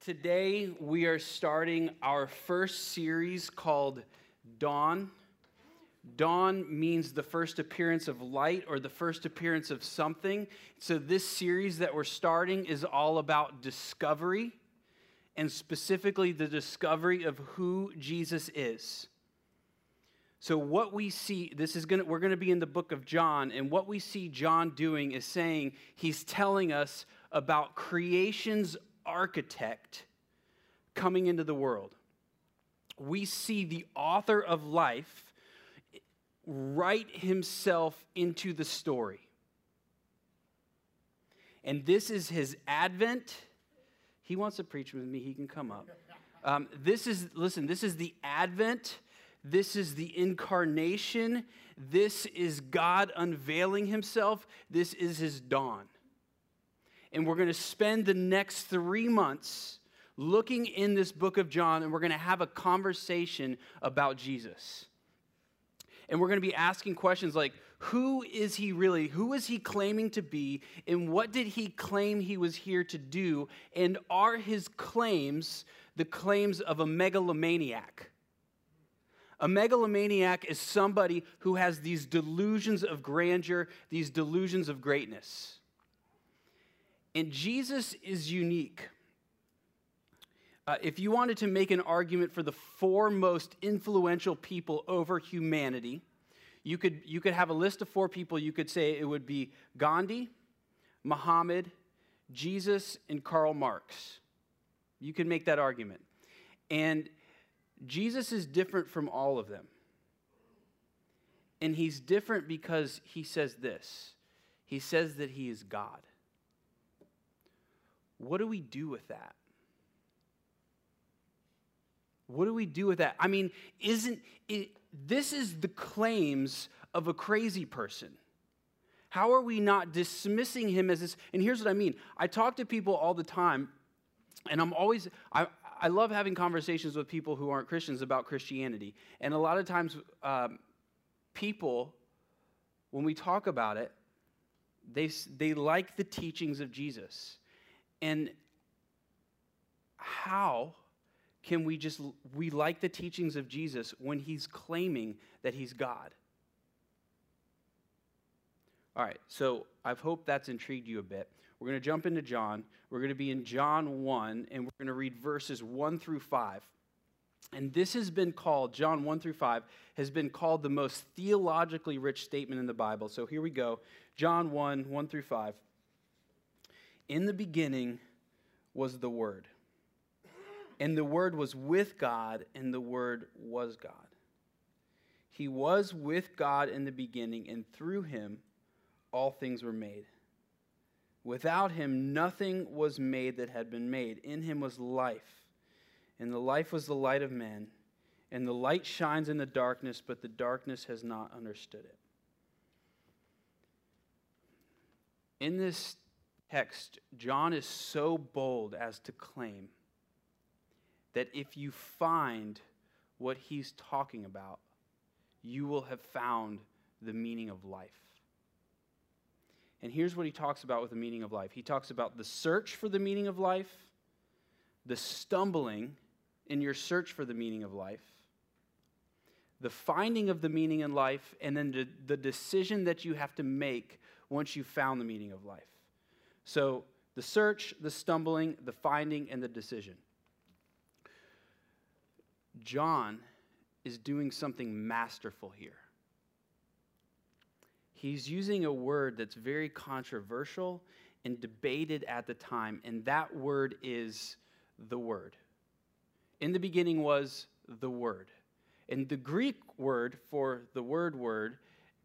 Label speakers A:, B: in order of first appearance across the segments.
A: Today, we are starting our first series called Dawn. Dawn means the first appearance of light or the first appearance of something. So, this series that we're starting is all about discovery and specifically the discovery of who Jesus is. So, what we see, this is gonna, we're going to be in the book of John, and what we see John doing is saying he's telling us about creation's architect coming into the world. We see the author of life write himself into the story. And this is his advent. He wants to preach with me, he can come up. Um, this is, listen, this is the advent. This is the incarnation. This is God unveiling himself. This is his dawn and we're going to spend the next three months looking in this book of John, and we're going to have a conversation about Jesus. And we're going to be asking questions like who is he really? Who is he claiming to be? And what did he claim he was here to do? And are his claims the claims of a megalomaniac? A megalomaniac is somebody who has these delusions of grandeur, these delusions of greatness. And Jesus is unique. Uh, if you wanted to make an argument for the four most influential people over humanity, you could, you could have a list of four people. You could say it would be Gandhi, Muhammad, Jesus, and Karl Marx. You could make that argument. And Jesus is different from all of them. And he's different because he says this He says that he is God. What do we do with that? What do we do with that? I mean, isn't it, this is the claims of a crazy person. How are we not dismissing him as this? And here's what I mean I talk to people all the time, and I'm always, I, I love having conversations with people who aren't Christians about Christianity. And a lot of times, um, people, when we talk about it, they, they like the teachings of Jesus. And how can we just, we like the teachings of Jesus when he's claiming that he's God? All right, so I've hope that's intrigued you a bit. We're going to jump into John. We're going to be in John 1, and we're going to read verses 1 through 5. And this has been called, John 1 through 5, has been called the most theologically rich statement in the Bible. So here we go John 1 1 through 5. In the beginning was the Word. And the Word was with God, and the Word was God. He was with God in the beginning, and through him all things were made. Without him, nothing was made that had been made. In him was life, and the life was the light of men. And the light shines in the darkness, but the darkness has not understood it. In this text, John is so bold as to claim that if you find what he's talking about, you will have found the meaning of life. And here's what he talks about with the meaning of life he talks about the search for the meaning of life, the stumbling in your search for the meaning of life, the finding of the meaning in life, and then the, the decision that you have to make once you've found the meaning of life. So the search, the stumbling, the finding, and the decision. John is doing something masterful here. He's using a word that's very controversial and debated at the time, and that word is the Word. In the beginning was the Word. And the Greek word for the word word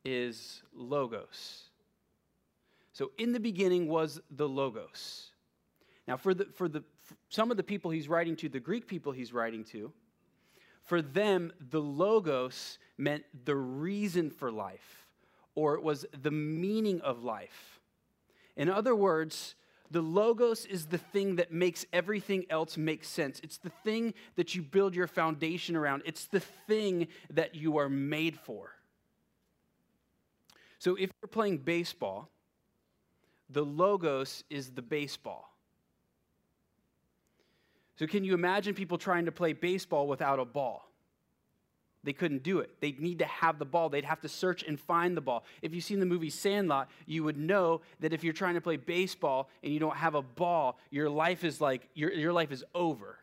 A: is logos. So in the beginning was the Logos. Now, for, the, for, the, for some of the people he's writing to, the Greek people he's writing to, for them, the Logos meant the reason for life, or it was the meaning of life. In other words, the Logos is the thing that makes everything else make sense. It's the thing that you build your foundation around, it's the thing that you are made for. So if you're playing baseball, the logos is the baseball. So, can you imagine people trying to play baseball without a ball? They couldn't do it. They'd need to have the ball. They'd have to search and find the ball. If you've seen the movie Sandlot, you would know that if you're trying to play baseball and you don't have a ball, your life is like, your, your life is over.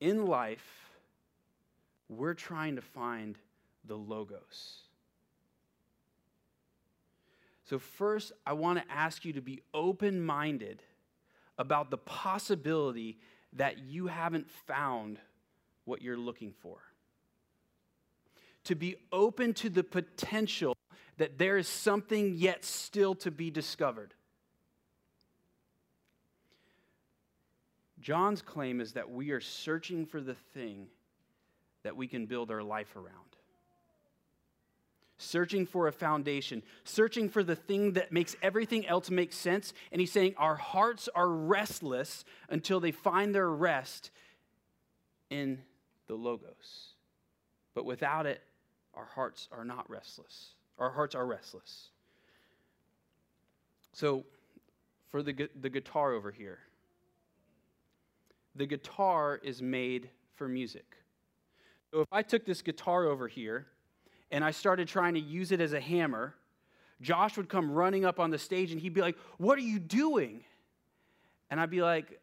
A: In life, we're trying to find the logos. So, first, I want to ask you to be open minded about the possibility that you haven't found what you're looking for. To be open to the potential that there is something yet still to be discovered. John's claim is that we are searching for the thing that we can build our life around searching for a foundation, searching for the thing that makes everything else make sense. And he's saying our hearts are restless until they find their rest in the Logos. But without it, our hearts are not restless. Our hearts are restless. So, for the, the guitar over here, the guitar is made for music. So, if I took this guitar over here and I started trying to use it as a hammer, Josh would come running up on the stage and he'd be like, What are you doing? And I'd be like,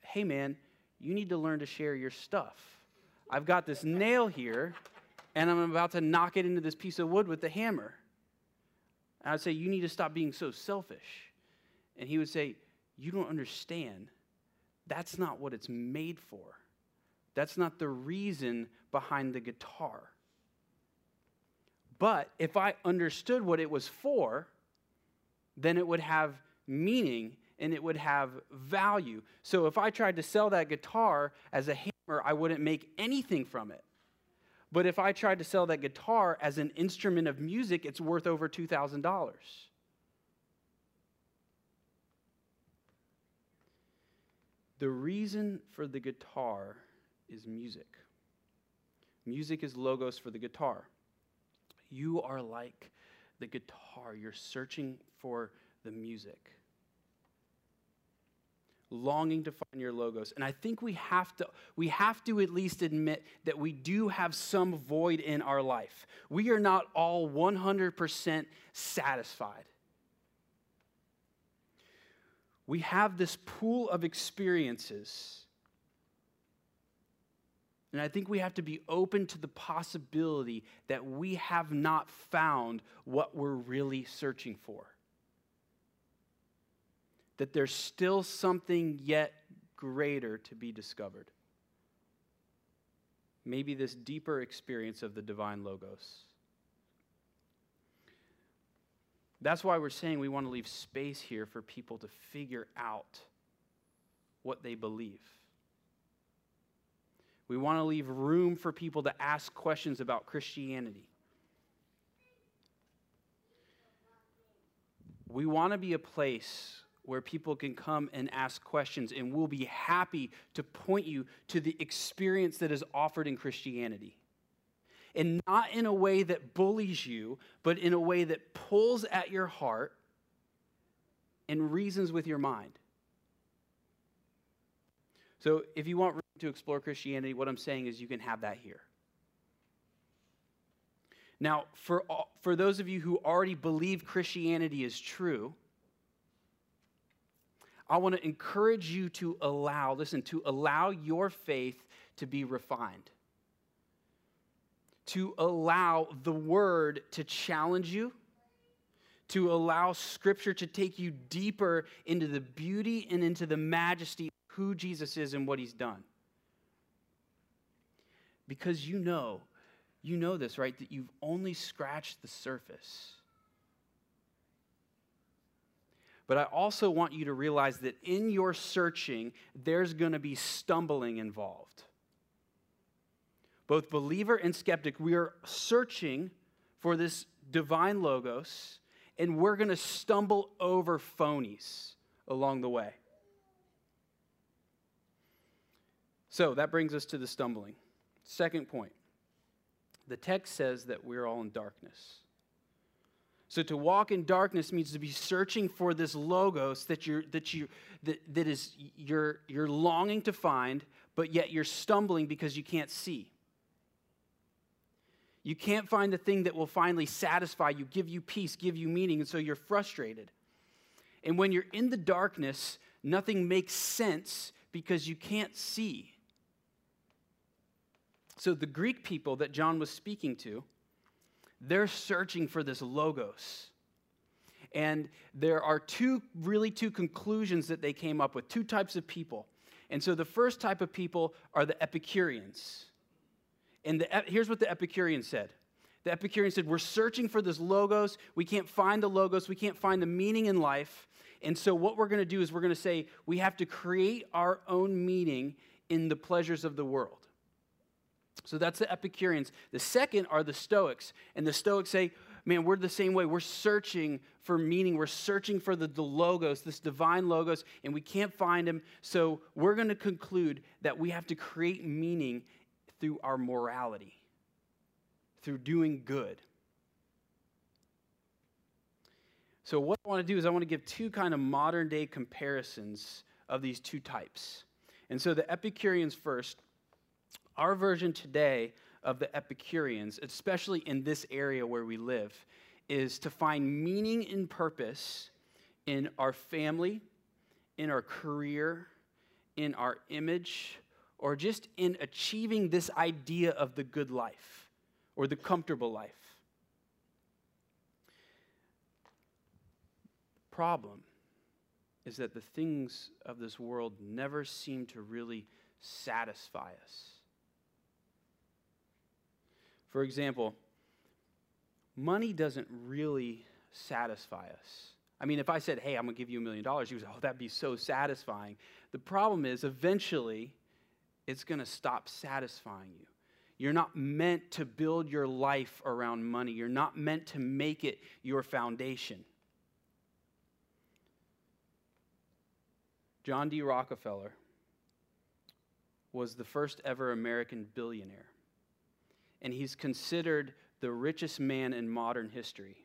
A: Hey, man, you need to learn to share your stuff. I've got this nail here, and I'm about to knock it into this piece of wood with the hammer. And I'd say, You need to stop being so selfish. And he would say, You don't understand. That's not what it's made for. That's not the reason behind the guitar. But if I understood what it was for, then it would have meaning and it would have value. So if I tried to sell that guitar as a hammer, I wouldn't make anything from it. But if I tried to sell that guitar as an instrument of music, it's worth over $2,000. The reason for the guitar is music. Music is logos for the guitar. You are like the guitar, you're searching for the music, longing to find your logos. And I think we have to we have to at least admit that we do have some void in our life. We are not all 100% satisfied. We have this pool of experiences and I think we have to be open to the possibility that we have not found what we're really searching for. That there's still something yet greater to be discovered. Maybe this deeper experience of the divine logos. That's why we're saying we want to leave space here for people to figure out what they believe. We want to leave room for people to ask questions about Christianity. We want to be a place where people can come and ask questions, and we'll be happy to point you to the experience that is offered in Christianity. And not in a way that bullies you, but in a way that pulls at your heart and reasons with your mind. So, if you want to explore Christianity, what I'm saying is you can have that here. Now, for, for those of you who already believe Christianity is true, I want to encourage you to allow, listen, to allow your faith to be refined. To allow the word to challenge you, to allow scripture to take you deeper into the beauty and into the majesty who Jesus is and what he's done. Because you know, you know this, right? That you've only scratched the surface. But I also want you to realize that in your searching, there's going to be stumbling involved. Both believer and skeptic, we are searching for this divine logos, and we're going to stumble over phonies along the way. So that brings us to the stumbling. Second point the text says that we're all in darkness. So to walk in darkness means to be searching for this logos that you're that you that, that is you're you're longing to find, but yet you're stumbling because you can't see. You can't find the thing that will finally satisfy you, give you peace, give you meaning, and so you're frustrated. And when you're in the darkness, nothing makes sense because you can't see. So the Greek people that John was speaking to, they're searching for this logos. And there are two, really two conclusions that they came up with, two types of people. And so the first type of people are the Epicureans. And the, here's what the Epicurean said. The Epicurean said, We're searching for this logos. We can't find the logos. We can't find the meaning in life. And so, what we're going to do is we're going to say we have to create our own meaning in the pleasures of the world. So, that's the Epicureans. The second are the Stoics. And the Stoics say, Man, we're the same way. We're searching for meaning. We're searching for the, the logos, this divine logos, and we can't find him. So, we're going to conclude that we have to create meaning through our morality, through doing good. So, what I want to do is I want to give two kind of modern day comparisons of these two types. And so, the Epicureans first. Our version today of the Epicureans, especially in this area where we live, is to find meaning and purpose in our family, in our career, in our image, or just in achieving this idea of the good life or the comfortable life. The problem is that the things of this world never seem to really satisfy us. For example, money doesn't really satisfy us. I mean, if I said, hey, I'm going to give you a million dollars, you would say, oh, that'd be so satisfying. The problem is, eventually, it's going to stop satisfying you. You're not meant to build your life around money. You're not meant to make it your foundation. John D. Rockefeller was the first ever American billionaire, and he's considered the richest man in modern history.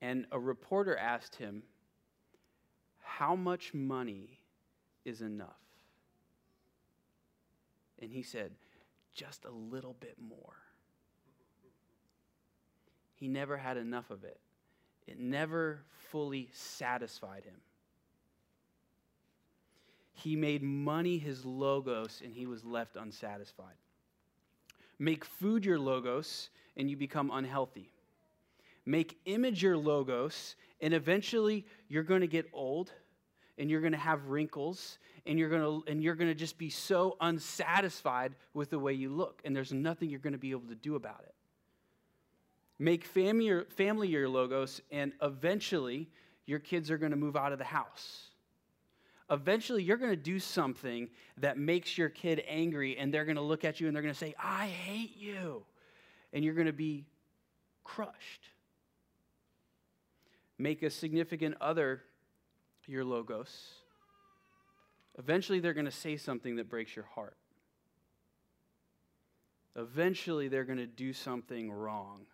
A: And a reporter asked him, How much money is enough? And he said, just a little bit more. He never had enough of it, it never fully satisfied him. He made money his logos and he was left unsatisfied. Make food your logos and you become unhealthy. Make image your logos and eventually you're going to get old and you're going to have wrinkles and you're going to and you're going to just be so unsatisfied with the way you look and there's nothing you're going to be able to do about it make family your, family your logos and eventually your kids are going to move out of the house eventually you're going to do something that makes your kid angry and they're going to look at you and they're going to say i hate you and you're going to be crushed make a significant other your logos, eventually they're going to say something that breaks your heart. Eventually they're going to do something wrong,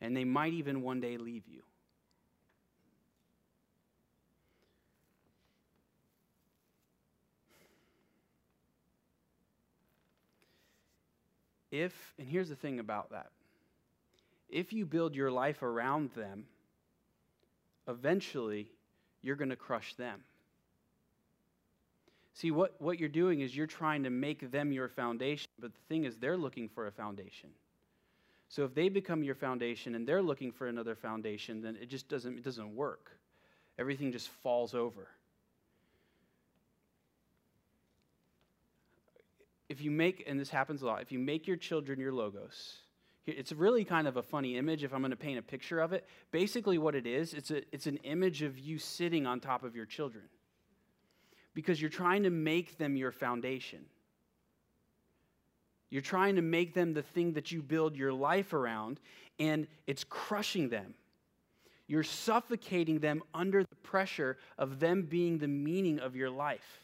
A: and they might even one day leave you. If, and here's the thing about that if you build your life around them, eventually you're going to crush them. See, what, what you're doing is you're trying to make them your foundation, but the thing is, they're looking for a foundation. So if they become your foundation and they're looking for another foundation, then it just doesn't, it doesn't work. Everything just falls over. If you make, and this happens a lot, if you make your children your logos, it's really kind of a funny image if I'm going to paint a picture of it. Basically, what it is, it's, a, it's an image of you sitting on top of your children because you're trying to make them your foundation. You're trying to make them the thing that you build your life around, and it's crushing them. You're suffocating them under the pressure of them being the meaning of your life.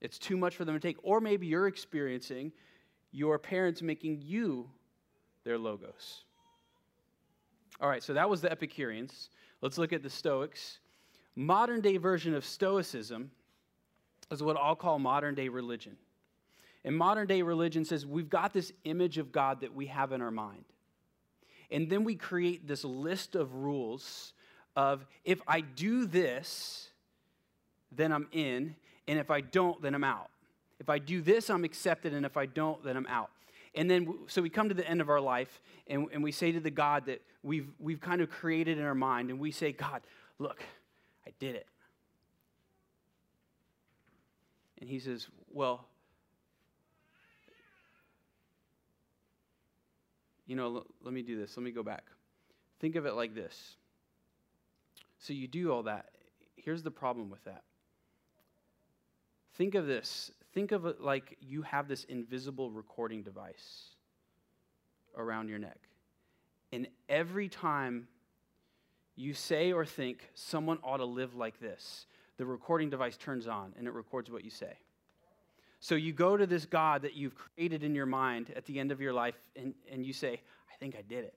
A: It's too much for them to take. Or maybe you're experiencing your parents making you their logos. All right, so that was the Epicureans. Let's look at the Stoics. Modern day version of Stoicism is what I'll call modern day religion. And modern day religion says we've got this image of God that we have in our mind. And then we create this list of rules of if I do this, then I'm in, and if I don't, then I'm out. If I do this, I'm accepted, and if I don't, then I'm out. And then, so we come to the end of our life, and, and we say to the God that we've, we've kind of created in our mind, and we say, God, look, I did it. And he says, Well, you know, let me do this. Let me go back. Think of it like this. So you do all that. Here's the problem with that. Think of this. Think of it like you have this invisible recording device around your neck. And every time you say or think someone ought to live like this, the recording device turns on and it records what you say. So you go to this God that you've created in your mind at the end of your life and, and you say, I think I did it.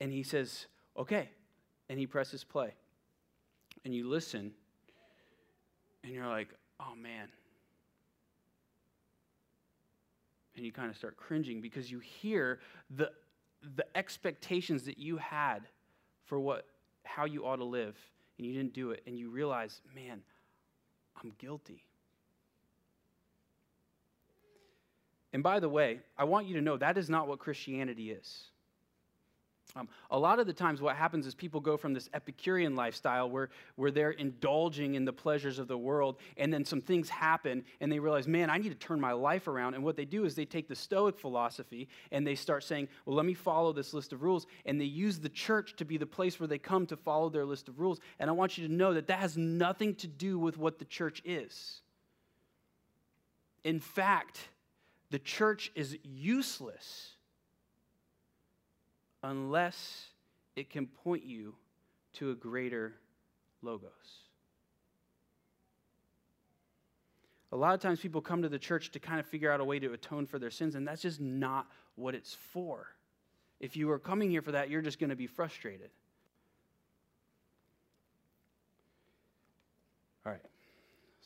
A: And he says, okay. And he presses play. And you listen and you're like, oh man. And you kind of start cringing because you hear the, the expectations that you had for what, how you ought to live and you didn't do it, and you realize, man, I'm guilty. And by the way, I want you to know that is not what Christianity is. Um, a lot of the times, what happens is people go from this Epicurean lifestyle where, where they're indulging in the pleasures of the world, and then some things happen, and they realize, man, I need to turn my life around. And what they do is they take the Stoic philosophy and they start saying, well, let me follow this list of rules. And they use the church to be the place where they come to follow their list of rules. And I want you to know that that has nothing to do with what the church is. In fact, the church is useless unless it can point you to a greater logos. A lot of times people come to the church to kind of figure out a way to atone for their sins, and that's just not what it's for. If you are coming here for that, you're just going to be frustrated. All right.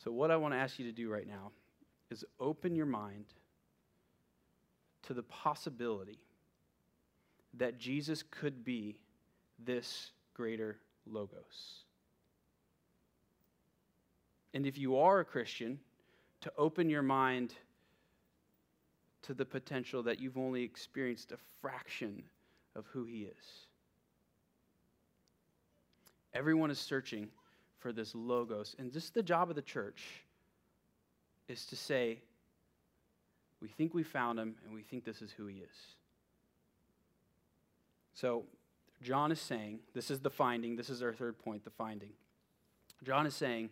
A: So, what I want to ask you to do right now is open your mind to the possibility that Jesus could be this greater logos. And if you are a Christian, to open your mind to the potential that you've only experienced a fraction of who he is. Everyone is searching for this logos. And this is the job of the church is to say, we think we found him and we think this is who he is. So, John is saying, this is the finding, this is our third point, the finding. John is saying,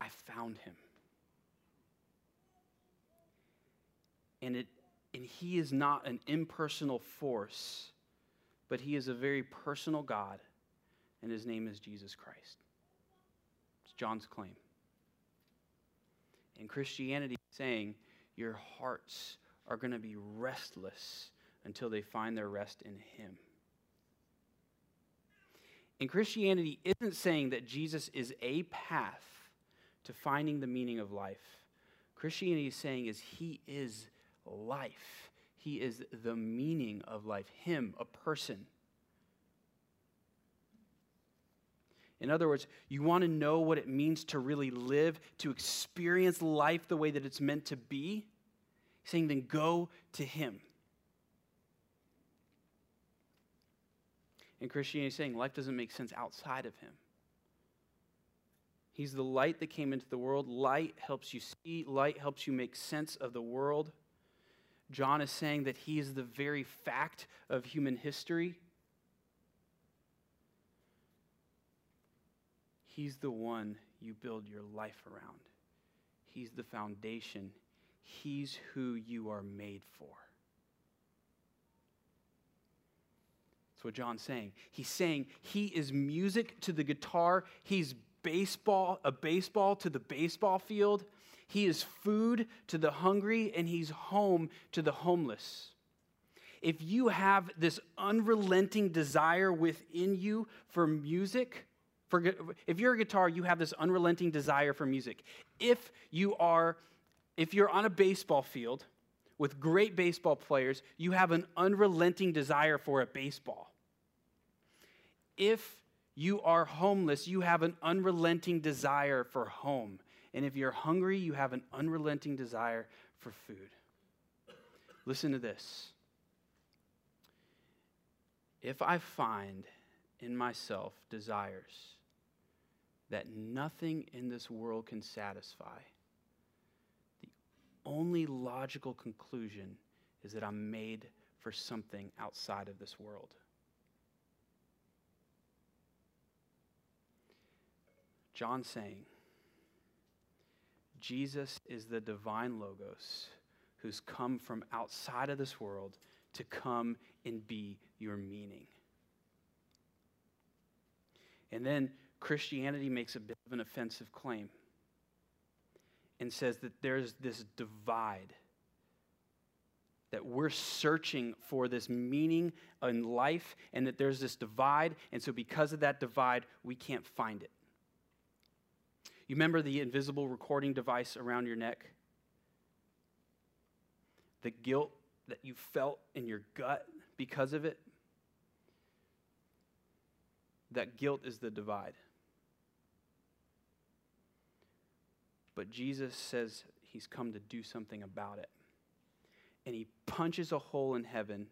A: I found him. And, it, and he is not an impersonal force, but he is a very personal God, and his name is Jesus Christ. It's John's claim. And Christianity is saying, your hearts are going to be restless until they find their rest in Him. And Christianity isn't saying that Jesus is a path to finding the meaning of life. Christianity is saying is He is life. He is the meaning of life. Him, a person. In other words, you want to know what it means to really live, to experience life the way that it's meant to be? He's saying, then go to Him. And Christianity is saying life doesn't make sense outside of him. He's the light that came into the world. Light helps you see, light helps you make sense of the world. John is saying that he is the very fact of human history. He's the one you build your life around. He's the foundation. He's who you are made for. That's what John's saying. He's saying he is music to the guitar, he's baseball, a baseball to the baseball field. He is food to the hungry, and he's home to the homeless. if you have this unrelenting desire within you for music, for, if you're a guitar, you have this unrelenting desire for music. If you are, if you're on a baseball field with great baseball players, you have an unrelenting desire for a baseball. If you are homeless, you have an unrelenting desire for home. And if you're hungry, you have an unrelenting desire for food. Listen to this. If I find in myself desires that nothing in this world can satisfy, only logical conclusion is that I'm made for something outside of this world. John saying, Jesus is the divine Logos who's come from outside of this world to come and be your meaning. And then Christianity makes a bit of an offensive claim and says that there's this divide, that we're searching for this meaning in life, and that there's this divide, and so because of that divide, we can't find it. You remember the invisible recording device around your neck? The guilt that you felt in your gut because of it? That guilt is the divide. But Jesus says he's come to do something about it. And he punches a hole in heaven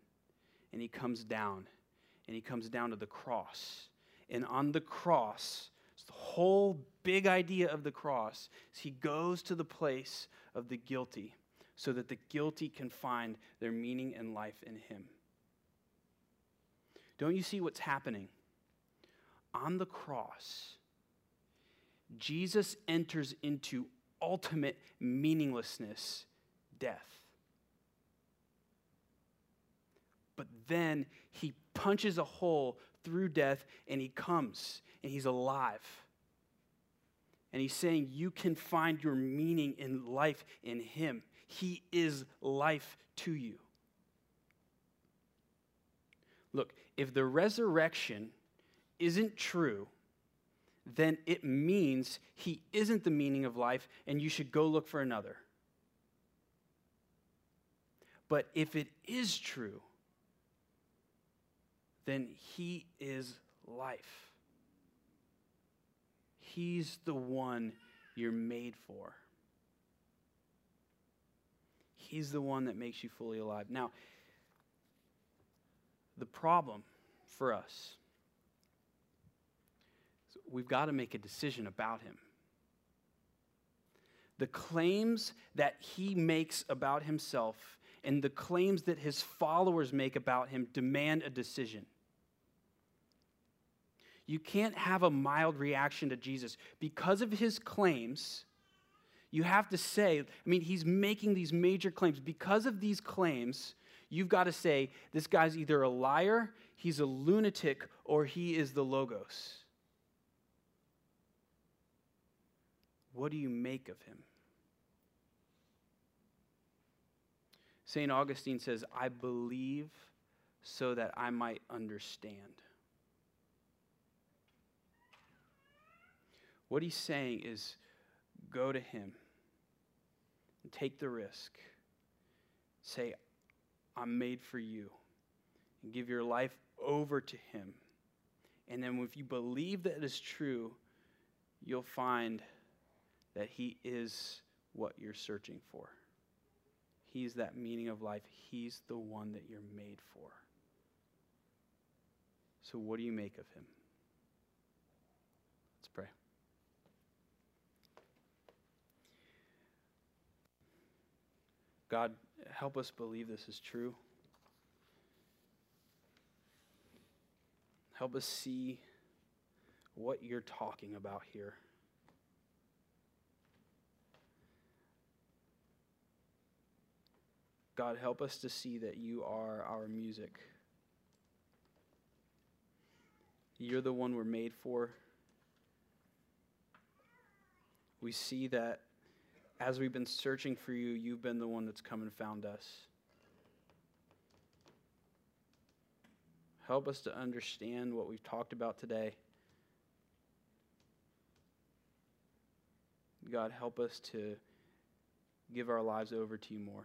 A: and he comes down. And he comes down to the cross. And on the cross, the whole big idea of the cross is he goes to the place of the guilty so that the guilty can find their meaning and life in him. Don't you see what's happening? On the cross, Jesus enters into ultimate meaninglessness, death. But then he punches a hole through death and he comes and he's alive. And he's saying you can find your meaning in life in him. He is life to you. Look, if the resurrection isn't true, then it means he isn't the meaning of life and you should go look for another. But if it is true, then he is life. He's the one you're made for. He's the one that makes you fully alive. Now, the problem for us we've got to make a decision about him. The claims that he makes about himself and the claims that his followers make about him demand a decision. You can't have a mild reaction to Jesus. Because of his claims, you have to say, I mean, he's making these major claims. Because of these claims, you've got to say, this guy's either a liar, he's a lunatic, or he is the Logos. What do you make of him? St. Augustine says, I believe so that I might understand. What he's saying is go to him and take the risk. Say, I'm made for you. And give your life over to him. And then if you believe that is true, you'll find that he is what you're searching for. He's that meaning of life. He's the one that you're made for. So, what do you make of him? Let's pray. God, help us believe this is true. Help us see what you're talking about here. God, help us to see that you are our music. You're the one we're made for. We see that as we've been searching for you, you've been the one that's come and found us. Help us to understand what we've talked about today. God, help us to give our lives over to you more.